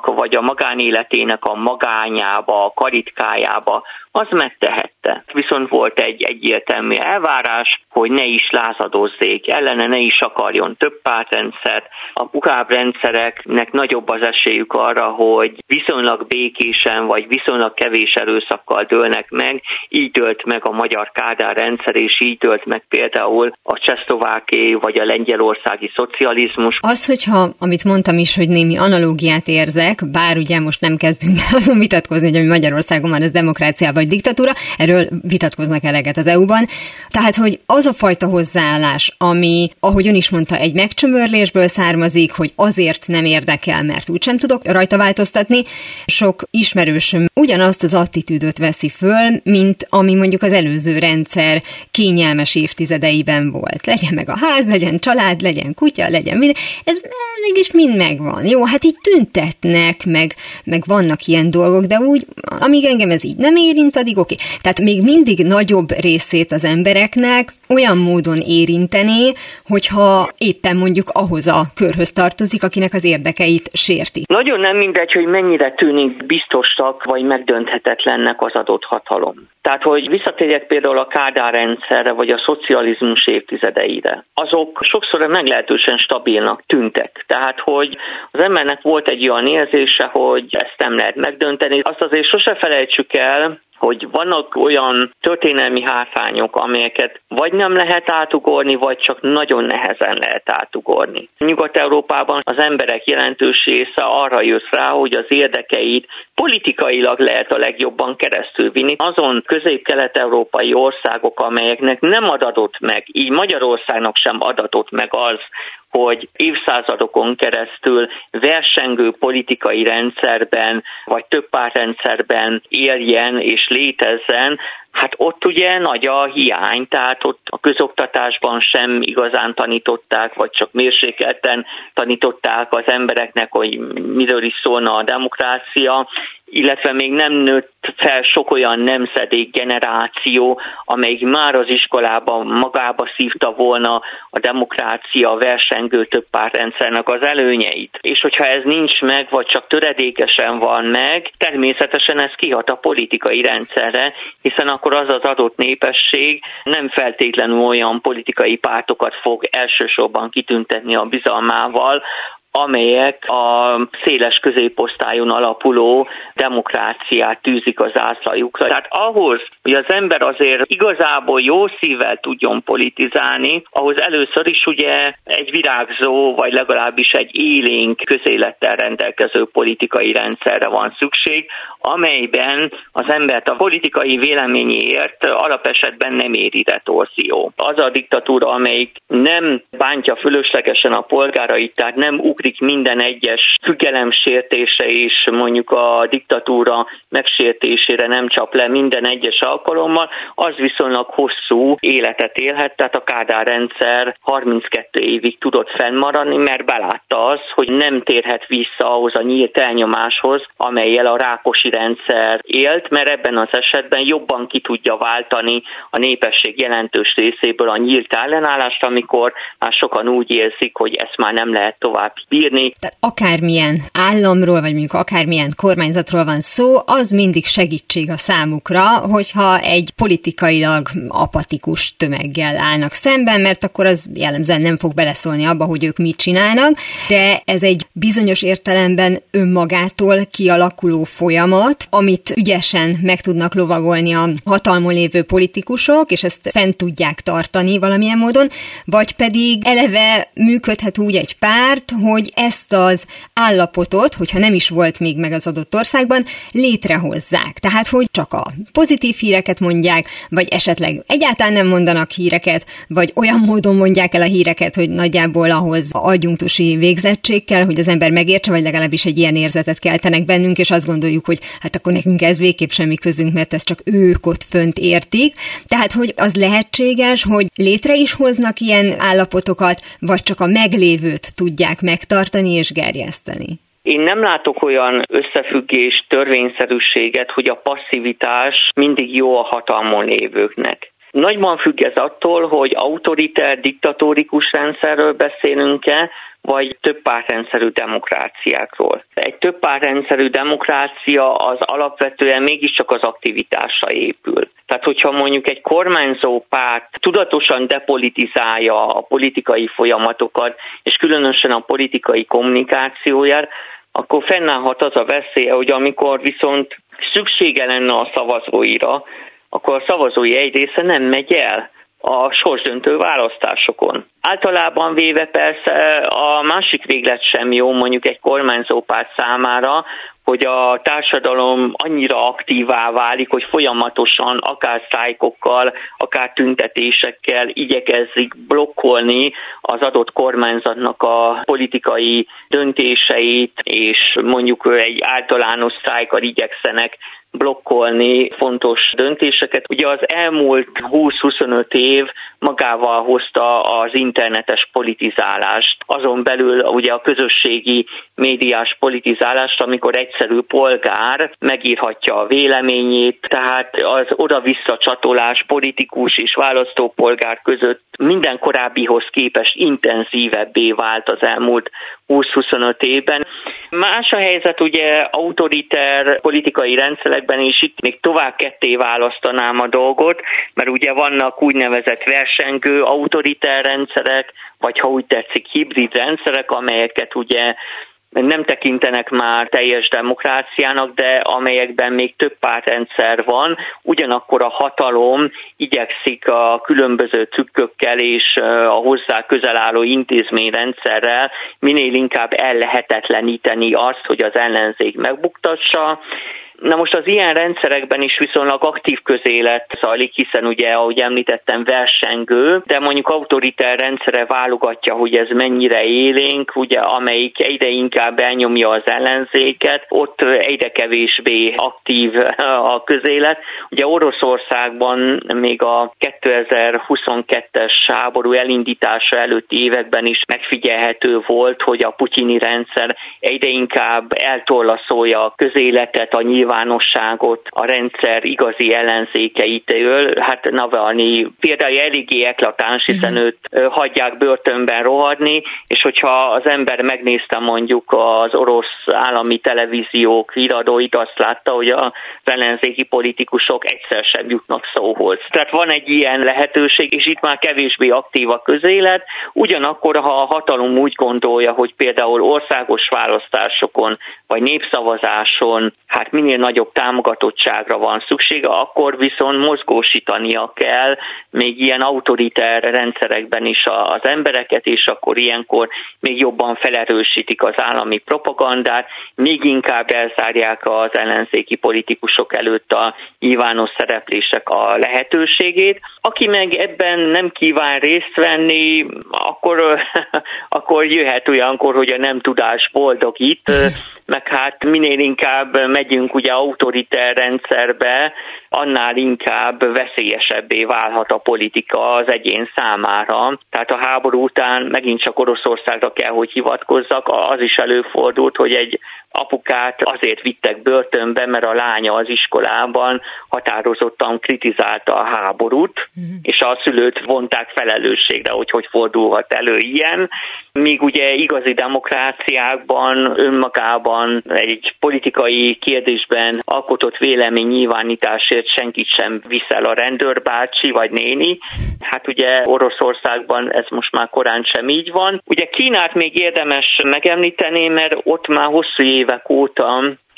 vagy a magánéletének a magányába, a karitkájába, az megtehette. Viszont volt egy egyértelmű elvárás, hogy ne is lázadozzék, ellene ne is akarjon több pártrendszert. A puhább rendszereknek nagyobb az esélyük arra, hogy viszonylag békésen vagy viszonylag kevés erőszakkal dőlnek meg. Így dőlt meg a magyar Kádár rendszer, és így dőlt meg például a csehszlováké vagy a lengyelországi szocializmus. Az, hogyha, amit mondtam is, hogy némi analógiát érzek, bár ugye most nem kezdünk azon vitatkozni, hogy Magyarországon van ez demokrácia vagy diktatúra, erről vitatkoznak eleget az EU-ban. Tehát, hogy az a fajta hozzáállás, ami, ahogy ön is mondta, egy megcsömörlésből származik, hogy azért nem érdekel, mert úgysem tudok rajta változtatni, sok ismerősöm ugyanazt az attitűdöt veszi föl, mint ami mondjuk az előző rendszer kényelmes évtizedeiben volt. Legyen meg a ház, legyen család, legyen kutya, legyen minden. Ez mégis mind megvan. Jó, hát így tüntetnek, meg, meg vannak ilyen dolgok, de úgy, amíg engem ez így nem érint, addig oké. Okay. Tehát még mindig nagyobb részét az embereknek olyan módon érinteni, hogyha éppen mondjuk ahhoz a körhöz tartozik, akinek az érdekeit sérti. Nagyon nem mindegy, hogy mennyire tűnik biztosak vagy megdönthetetlennek az adott hatalom. Tehát, hogy visszatérjek például a Kádár rendszerre, vagy a szocializmus évtizedeire. Azok sokszor meglehetősen stabilnak tűntek. Tehát, hogy az embernek volt egy olyan érzése, hogy ezt nem lehet megdönteni. Azt azért sose felejtsük el, hogy vannak olyan történelmi hátrányok, amelyeket vagy nem lehet átugorni, vagy csak nagyon nehezen lehet átugorni. Nyugat-Európában az emberek jelentős része arra jött rá, hogy az érdekeit politikailag lehet a legjobban keresztülvinni. Azon közép-kelet-európai országok, amelyeknek nem adatott meg, így Magyarországnak sem adatott meg az, hogy évszázadokon keresztül versengő politikai rendszerben, vagy több pártrendszerben éljen és létezzen, Hát ott ugye nagy a hiány, tehát ott a közoktatásban sem igazán tanították, vagy csak mérsékelten tanították az embereknek, hogy miről is szólna a demokrácia, illetve még nem nőtt fel sok olyan nemzedék generáció, amelyik már az iskolában magába szívta volna a demokrácia, versengő több pártrendszernek az előnyeit. És hogyha ez nincs meg, vagy csak töredékesen van meg, természetesen ez kihat a politikai rendszerre, hiszen akkor az az adott népesség nem feltétlenül olyan politikai pártokat fog elsősorban kitüntetni a bizalmával, amelyek a széles középosztályon alapuló demokráciát tűzik az ászlajukra. Tehát ahhoz, hogy az ember azért igazából jó szívvel tudjon politizálni, ahhoz először is ugye egy virágzó, vagy legalábbis egy élénk közélettel rendelkező politikai rendszerre van szükség, amelyben az embert a politikai véleményéért alapesetben nem éri retorzió. Az a diktatúra, amelyik nem bántja fölöslegesen a polgárait, tehát nem ugrik minden egyes függelemsértése és mondjuk a diktatúra megsértésére nem csap le minden egyes alkalommal, az viszonylag hosszú életet élhet, tehát a Kádár rendszer 32 évig tudott fennmaradni, mert belátta az, hogy nem térhet vissza ahhoz a nyílt elnyomáshoz, amelyel a Rákosi rendszer élt, mert ebben az esetben jobban ki tudja váltani a népesség jelentős részéből a nyílt ellenállást, amikor már sokan úgy érzik, hogy ezt már nem lehet tovább bírni. Tehát akármilyen államról, vagy mondjuk akármilyen kormányzatról van szó, az mindig segítség a számukra, hogyha egy politikailag apatikus tömeggel állnak szemben, mert akkor az jellemzően nem fog beleszólni abba, hogy ők mit csinálnak, de ez egy bizonyos értelemben önmagától kialakuló folyamat, amit ügyesen meg tudnak lovagolni a hatalmon lévő politikusok, és ezt fent tudják tartani valamilyen módon, vagy pedig eleve működhet úgy egy párt, hogy ezt az állapotot, hogyha nem is volt még meg az adott országban, létrehozzák. Tehát, hogy csak a pozitív híreket mondják, vagy esetleg egyáltalán nem mondanak híreket, vagy olyan módon mondják el a híreket, hogy nagyjából ahhoz adjunktusi végzettség kell, hogy az ember megértse, vagy legalábbis egy ilyen érzetet keltenek bennünk, és azt gondoljuk, hogy hát akkor nekünk ez végképp semmi közünk, mert ez csak ők ott fönt értik. Tehát, hogy az lehetséges, hogy létre is hoznak ilyen állapotokat, vagy csak a meglévőt tudják megtartani és gerjeszteni. Én nem látok olyan összefüggés, törvényszerűséget, hogy a passzivitás mindig jó a hatalmon lévőknek. Nagyban függ ez attól, hogy autoriter, diktatórikus rendszerről beszélünk-e, vagy több pártrendszerű demokráciákról. Egy több pártrendszerű demokrácia az alapvetően mégiscsak az aktivitásra épül. Tehát, hogyha mondjuk egy kormányzó párt tudatosan depolitizálja a politikai folyamatokat, és különösen a politikai kommunikációját, akkor fennállhat az a veszélye, hogy amikor viszont szüksége lenne a szavazóira, akkor a szavazói egy része nem megy el a sorsdöntő választásokon. Általában véve persze a másik véglet sem jó mondjuk egy kormányzópárt számára, hogy a társadalom annyira aktívá válik, hogy folyamatosan akár szájkokkal, akár tüntetésekkel igyekezzik blokkolni az adott kormányzatnak a politikai döntéseit, és mondjuk egy általános szájkal igyekszenek blokkolni fontos döntéseket. Ugye az elmúlt 20-25 év magával hozta az internetes politizálást, azon belül ugye a közösségi médiás politizálást, amikor egyszerű polgár megírhatja a véleményét, tehát az oda-vissza csatolás politikus és választópolgár között minden korábbihoz képest intenzívebbé vált az elmúlt 20-25 évben. Más a helyzet ugye autoriter politikai rendszerekben, és itt még tovább ketté választanám a dolgot, mert ugye vannak úgynevezett versengő autoriter rendszerek, vagy ha úgy tetszik hibrid rendszerek, amelyeket ugye nem tekintenek már teljes demokráciának, de amelyekben még több pártrendszer van, ugyanakkor a hatalom igyekszik a különböző trükkökkel és a hozzá közel álló intézményrendszerrel minél inkább ellehetetleníteni azt, hogy az ellenzék megbuktassa, Na most az ilyen rendszerekben is viszonylag aktív közélet zajlik, hiszen ugye, ahogy említettem, versengő, de mondjuk autoriter rendszere válogatja, hogy ez mennyire élénk, ugye, amelyik egyre inkább elnyomja az ellenzéket, ott egyre kevésbé aktív a közélet. Ugye Oroszországban még a 2022-es háború elindítása előtti években is megfigyelhető volt, hogy a putyini rendszer egyre inkább eltorlaszolja a közéletet, a nyilván nyilvánosságot a rendszer igazi ellenzékeitől. Hát Navalnyi például eléggé eklatáns, hiszen uh-huh. őt hagyják börtönben rohadni, és hogyha az ember megnézte mondjuk az orosz állami televíziók híradóit, azt látta, hogy az ellenzéki politikusok egyszer sem jutnak szóhoz. Tehát van egy ilyen lehetőség, és itt már kevésbé aktív a közélet, ugyanakkor, ha a hatalom úgy gondolja, hogy például országos választásokon vagy népszavazáson hát minél nagyobb támogatottságra van szüksége, akkor viszont mozgósítania kell még ilyen autoriter rendszerekben is az embereket, és akkor ilyenkor még jobban felerősítik az állami propagandát, még inkább elzárják az ellenzéki politikusok előtt a nyilvános szereplések a lehetőségét. Aki meg ebben nem kíván részt venni, akkor, akkor jöhet olyankor, hogy a nem tudás boldog itt, meg hát minél inkább megyünk ugye autoriter rendszerbe, annál inkább veszélyesebbé válhat a politika az egyén számára. Tehát a háború után megint csak Oroszországra kell, hogy hivatkozzak, az is előfordult, hogy egy apukát azért vittek börtönbe, mert a lánya az iskolában határozottan kritizálta a háborút, uh-huh. és a szülőt vonták felelősségre, hogy hogy fordulhat elő ilyen. Míg ugye igazi demokráciákban önmagában egy politikai kérdésben alkotott vélemény nyilvánításért senkit sem viszel a rendőrbácsi vagy néni. Hát ugye Oroszországban ez most már korán sem így van. Ugye Kínát még érdemes megemlíteni, mert ott már hosszú évek óta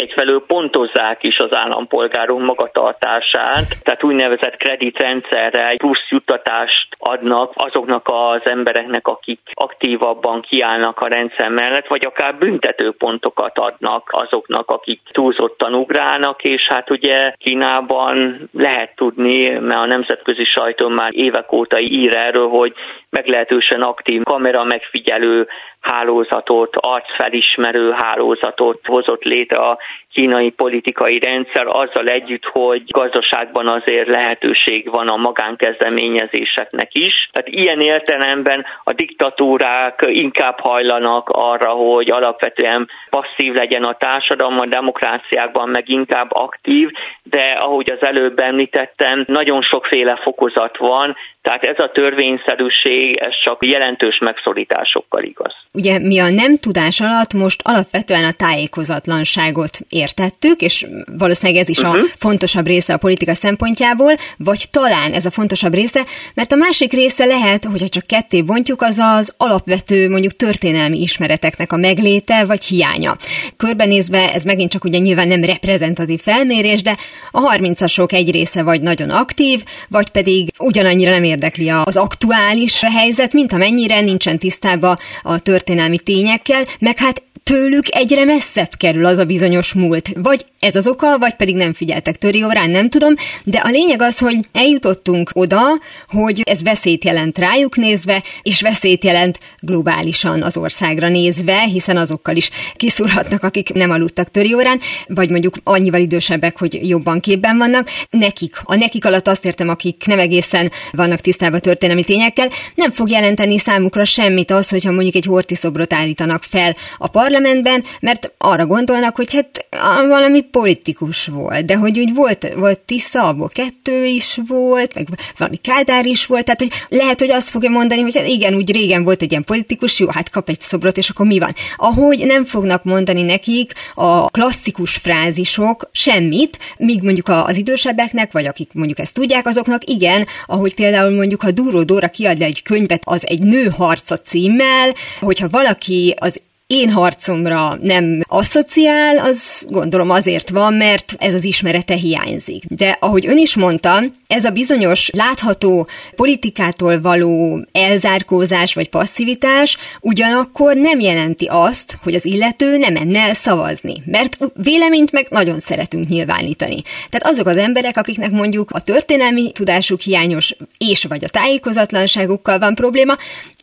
egyfelől pontozzák is az állampolgárok magatartását, tehát úgynevezett kreditrendszerre plusz juttatást adnak azoknak az embereknek, akik aktívabban kiállnak a rendszer mellett, vagy akár büntetőpontokat adnak azoknak, akik túlzottan ugrálnak, és hát ugye Kínában lehet tudni, mert a nemzetközi sajtó már évek óta ír erről, hogy meglehetősen aktív kamera megfigyelő hálózatot, arcfelismerő hálózatot hozott létre a kínai politikai rendszer azzal együtt, hogy gazdaságban azért lehetőség van a magánkezdeményezéseknek is. Tehát ilyen értelemben a diktatúrák inkább hajlanak arra, hogy alapvetően passzív legyen a társadalom, a demokráciákban meg inkább aktív, de ahogy az előbb említettem, nagyon sokféle fokozat van, tehát ez a törvényszerűség, ez csak jelentős megszorításokkal igaz. Ugye mi a nem tudás alatt most alapvetően a tájékozatlanságot értettük, és valószínűleg ez is uh-huh. a mhm. fontosabb része a politika szempontjából, vagy talán ez a fontosabb része, mert a másik része lehet, hogyha csak ketté bontjuk, az az alapvető mondjuk történelmi ismereteknek a megléte vagy hiánya. Körbenézve ez megint csak ugye nyilván nem reprezentatív felmérés, de a 30-asok egy része vagy nagyon aktív, vagy pedig ugyanannyira nem érdekli az aktuális helyzet, mint amennyire nincsen tisztában a történelmi tényekkel, meg hát tőlük egyre messzebb kerül az a bizonyos múlt. Vagy ez az oka, vagy pedig nem figyeltek töri órán, nem tudom, de a lényeg az, hogy eljutottunk oda, hogy ez veszélyt jelent rájuk nézve, és veszélyt jelent globálisan az országra nézve, hiszen azokkal is kiszúrhatnak, akik nem aludtak töri órán, vagy mondjuk annyival idősebbek, hogy jobban képben vannak. Nekik, a nekik alatt azt értem, akik nem egészen vannak tisztában történelmi tényekkel, nem fog jelenteni számukra semmit az, hogyha mondjuk egy hortiszobrot állítanak fel a parlament, parlamentben, mert arra gondolnak, hogy hát valami politikus volt, de hogy úgy volt, volt Tisza, abból kettő is volt, meg valami Kádár is volt, tehát hogy lehet, hogy azt fogja mondani, hogy hát igen, úgy régen volt egy ilyen politikus, jó, hát kap egy szobrot, és akkor mi van? Ahogy nem fognak mondani nekik a klasszikus frázisok semmit, míg mondjuk az idősebbeknek, vagy akik mondjuk ezt tudják, azoknak igen, ahogy például mondjuk, ha Dúró Dóra kiad egy könyvet, az egy nő harca címmel, hogyha valaki az én harcomra nem asszociál, az gondolom azért van, mert ez az ismerete hiányzik. De ahogy ön is mondta, ez a bizonyos látható politikától való elzárkózás vagy passzivitás ugyanakkor nem jelenti azt, hogy az illető nem menne el szavazni. Mert véleményt meg nagyon szeretünk nyilvánítani. Tehát azok az emberek, akiknek mondjuk a történelmi tudásuk hiányos és vagy a tájékozatlanságukkal van probléma,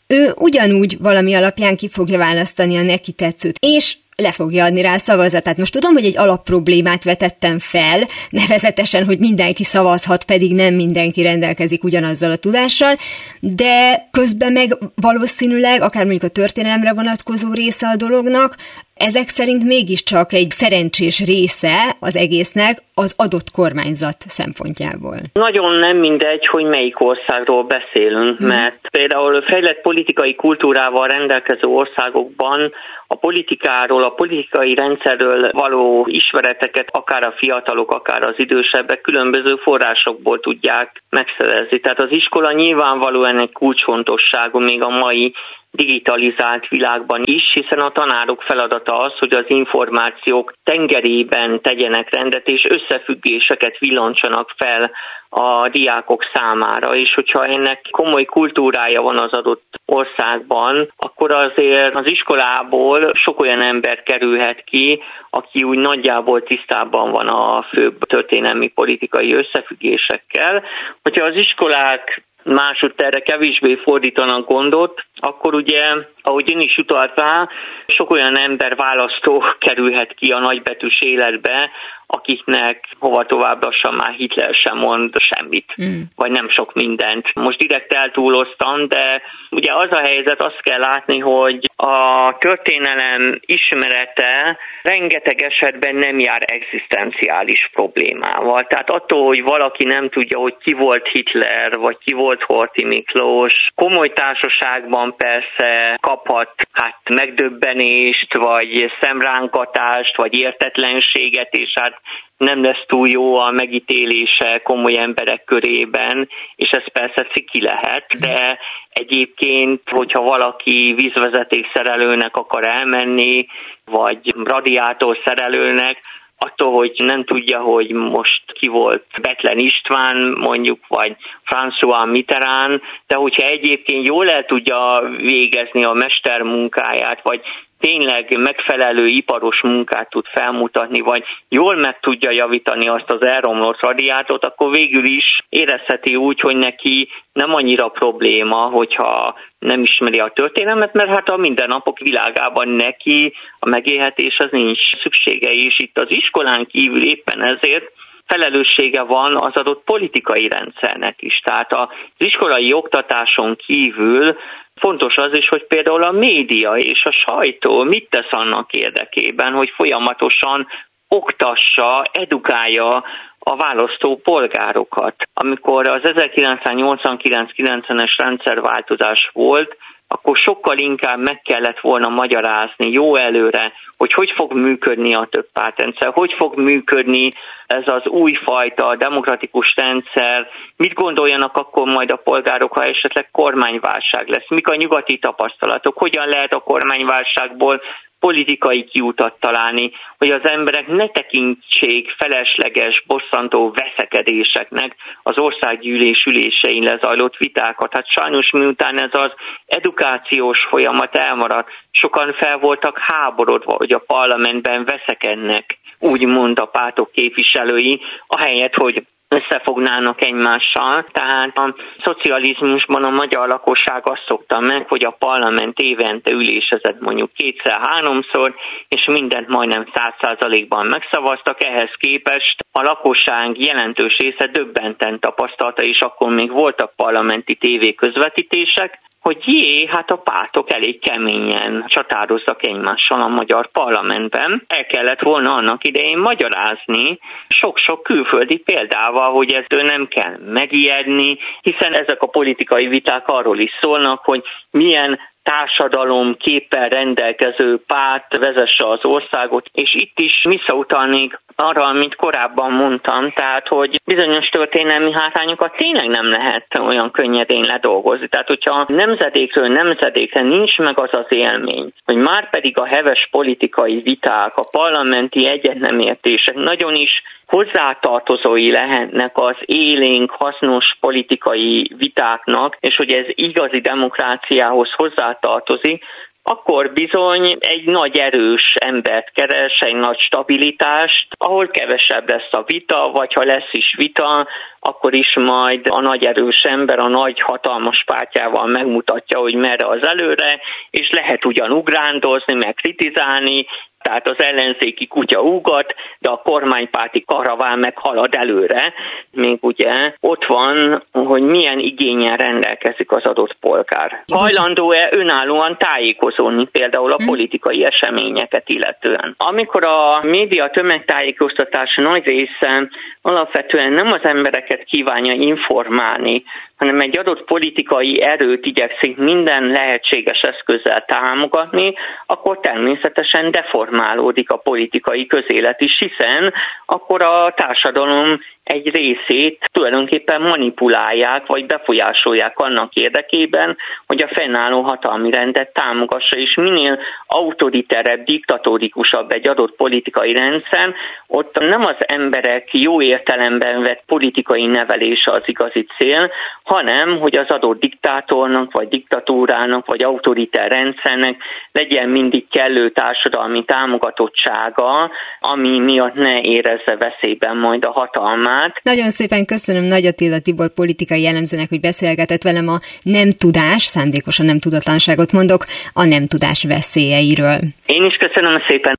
ő ugyanúgy valami alapján ki fogja választani a neki tetszőt, és le fogja adni rá a szavazatát. Most tudom, hogy egy alapproblémát vetettem fel, nevezetesen, hogy mindenki szavazhat, pedig nem mindenki rendelkezik ugyanazzal a tudással, de közben meg valószínűleg, akár mondjuk a történelemre vonatkozó része a dolognak, ezek szerint mégiscsak egy szerencsés része az egésznek az adott kormányzat szempontjából. Nagyon nem mindegy, hogy melyik országról beszélünk, hmm. mert például fejlett politikai kultúrával rendelkező országokban a politikáról, a politikai rendszerről való ismereteket akár a fiatalok, akár az idősebbek különböző forrásokból tudják megszerezni. Tehát az iskola nyilvánvalóan egy kulcsfontosságú még a mai digitalizált világban is, hiszen a tanárok feladata az, hogy az információk tengerében tegyenek rendet, és összefüggéseket villancsanak fel a diákok számára, és hogyha ennek komoly kultúrája van az adott országban, akkor azért az iskolából sok olyan ember kerülhet ki, aki úgy nagyjából tisztában van a főbb történelmi politikai összefüggésekkel. Hogyha az iskolák másutt erre kevésbé fordítanak gondot, akkor ugye, ahogy ön is utalt rá, sok olyan ember választó kerülhet ki a nagybetűs életbe, akiknek hova tovább lassan már Hitler sem mond semmit, mm. vagy nem sok mindent. Most direkt eltúloztam, de ugye az a helyzet, azt kell látni, hogy a történelem ismerete rengeteg esetben nem jár egzisztenciális problémával. Tehát attól, hogy valaki nem tudja, hogy ki volt Hitler, vagy ki volt Horti Miklós, komoly társaságban persze kaphat hát megdöbbenést, vagy szemránkatást, vagy értetlenséget, és hát nem lesz túl jó a megítélése komoly emberek körében, és ez persze ciki lehet, de egyébként, hogyha valaki vízvezeték szerelőnek akar elmenni, vagy radiátor szerelőnek, attól, hogy nem tudja, hogy most ki volt Betlen István, mondjuk, vagy François Mitterrand, de hogyha egyébként jól el tudja végezni a mester munkáját, vagy tényleg megfelelő iparos munkát tud felmutatni, vagy jól meg tudja javítani azt az elromlott radiátot, akkor végül is érezheti úgy, hogy neki nem annyira probléma, hogyha nem ismeri a történelmet, mert hát a mindennapok világában neki a megélhetés az nincs szüksége, és itt az iskolán kívül éppen ezért felelőssége van az adott politikai rendszernek is. Tehát az iskolai oktatáson kívül Fontos az is, hogy például a média és a sajtó mit tesz annak érdekében, hogy folyamatosan oktassa, edukálja a választó polgárokat. Amikor az 1989-90-es rendszerváltozás volt, akkor sokkal inkább meg kellett volna magyarázni jó előre, hogy hogy fog működni a több pártrendszer, hogy fog működni ez az újfajta demokratikus rendszer, mit gondoljanak akkor majd a polgárok, ha esetleg kormányválság lesz, mik a nyugati tapasztalatok, hogyan lehet a kormányválságból politikai kiutat találni, hogy az emberek ne tekintsék felesleges, bosszantó veszekedéseknek az országgyűlés ülésein lezajlott vitákat. Hát sajnos miután ez az edukációs folyamat elmaradt, sokan fel voltak háborodva, hogy a parlamentben veszekednek, úgymond a pártok képviselői, ahelyett, hogy összefognának egymással. Tehát a szocializmusban a magyar lakosság azt szokta meg, hogy a parlament évente ülésezett mondjuk kétszer-háromszor, és mindent majdnem száz százalékban megszavaztak. Ehhez képest a lakosság jelentős része döbbenten tapasztalta, és akkor még voltak parlamenti tévéközvetítések, hogy jé, hát a pártok elég keményen csatározzak egymással a magyar parlamentben. El kellett volna annak idején magyarázni sok-sok külföldi példával, hogy ezt nem kell megijedni, hiszen ezek a politikai viták arról is szólnak, hogy milyen társadalom képpel rendelkező párt vezesse az országot, és itt is visszautalnék arra, amit korábban mondtam, tehát hogy bizonyos történelmi hátrányokat tényleg nem lehet olyan könnyedén ledolgozni. Tehát, hogyha nemzedékről nemzedékre nincs meg az az élmény, hogy már pedig a heves politikai viták, a parlamenti egyetnemértések nagyon is hozzátartozói lehetnek az élénk, hasznos politikai vitáknak, és hogy ez igazi demokráciához hozzátartozik, akkor bizony egy nagy erős embert keres, egy nagy stabilitást, ahol kevesebb lesz a vita, vagy ha lesz is vita, akkor is majd a nagy erős ember a nagy hatalmas pártjával megmutatja, hogy merre az előre, és lehet ugyan ugrándozni, meg kritizálni, Tehát az ellenzéki kutya úgat, de a kormánypárti karaván meg halad előre. Még ugye ott van, hogy milyen igényen rendelkezik az adott polgár. Hajlandó-e önállóan tájékozódni például a hm. politikai eseményeket illetően. Amikor a média tömegtájékoztatás nagy része alapvetően nem az embereket kívánja informálni, hanem egy adott politikai erőt igyekszik minden lehetséges eszközzel támogatni, akkor természetesen deformálódik a politikai közélet is, hiszen akkor a társadalom egy részét tulajdonképpen manipulálják, vagy befolyásolják annak érdekében, hogy a fennálló hatalmi rendet támogassa, és minél autoriterebb, diktatórikusabb egy adott politikai rendszer, ott nem az emberek jó értelemben vett politikai nevelése az igazi cél, hanem hogy az adott diktátornak, vagy diktatúrának, vagy autoriter rendszernek legyen mindig kellő társadalmi támogatottsága, ami miatt ne érezze veszélyben majd a hatalmát. Nagyon szépen köszönöm Nagy Attila Tibor politikai jellemzőnek, hogy beszélgetett velem a nem tudás, szándékosan nem tudatlanságot mondok, a nem tudás veszélyeiről. Én is köszönöm szépen.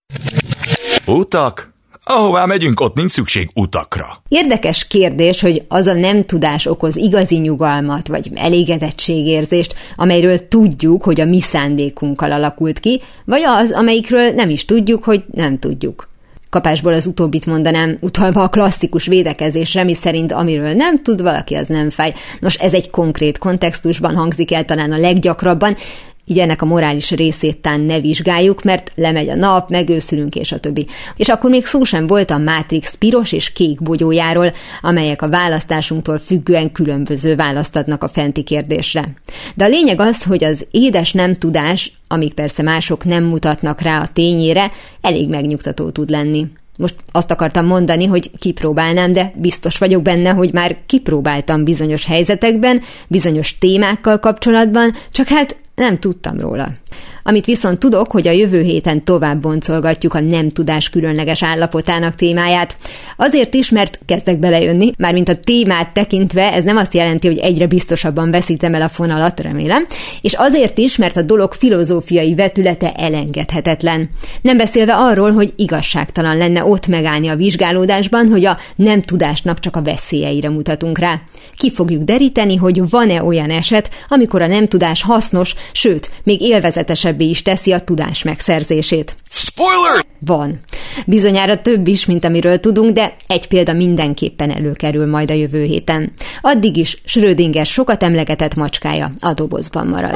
Utak? Ahová megyünk, ott nincs szükség utakra. Érdekes kérdés, hogy az a nem tudás okoz igazi nyugalmat vagy elégedettségérzést, amelyről tudjuk, hogy a mi szándékunkkal alakult ki, vagy az, amelyikről nem is tudjuk, hogy nem tudjuk. Kapásból az utóbbit mondanám, utalva a klasszikus védekezésre, mi szerint amiről nem tud valaki, az nem fáj. Nos, ez egy konkrét kontextusban hangzik el talán a leggyakrabban, így ennek a morális részét tán ne vizsgáljuk, mert lemegy a nap, megőszülünk és a többi. És akkor még szó sem volt a Matrix piros és kék bogyójáról, amelyek a választásunktól függően különböző választ adnak a fenti kérdésre. De a lényeg az, hogy az édes nem tudás, amíg persze mások nem mutatnak rá a tényére, elég megnyugtató tud lenni. Most azt akartam mondani, hogy kipróbálnám, de biztos vagyok benne, hogy már kipróbáltam bizonyos helyzetekben, bizonyos témákkal kapcsolatban, csak hát nem tudtam róla. Amit viszont tudok, hogy a jövő héten tovább boncolgatjuk a nem tudás különleges állapotának témáját. Azért is, mert kezdek belejönni, mármint a témát tekintve ez nem azt jelenti, hogy egyre biztosabban veszítem el a fonalat, remélem, és azért is, mert a dolog filozófiai vetülete elengedhetetlen. Nem beszélve arról, hogy igazságtalan lenne ott megállni a vizsgálódásban, hogy a nem tudásnak csak a veszélyeire mutatunk rá. Ki fogjuk deríteni, hogy van-e olyan eset, amikor a nem tudás hasznos, sőt, még élvezetesebbé is teszi a tudás megszerzését. Spoiler! Van. Bizonyára több is, mint amiről tudunk, de egy példa mindenképpen előkerül majd a jövő héten. Addig is Schrödinger sokat emlegetett macskája a dobozban marad.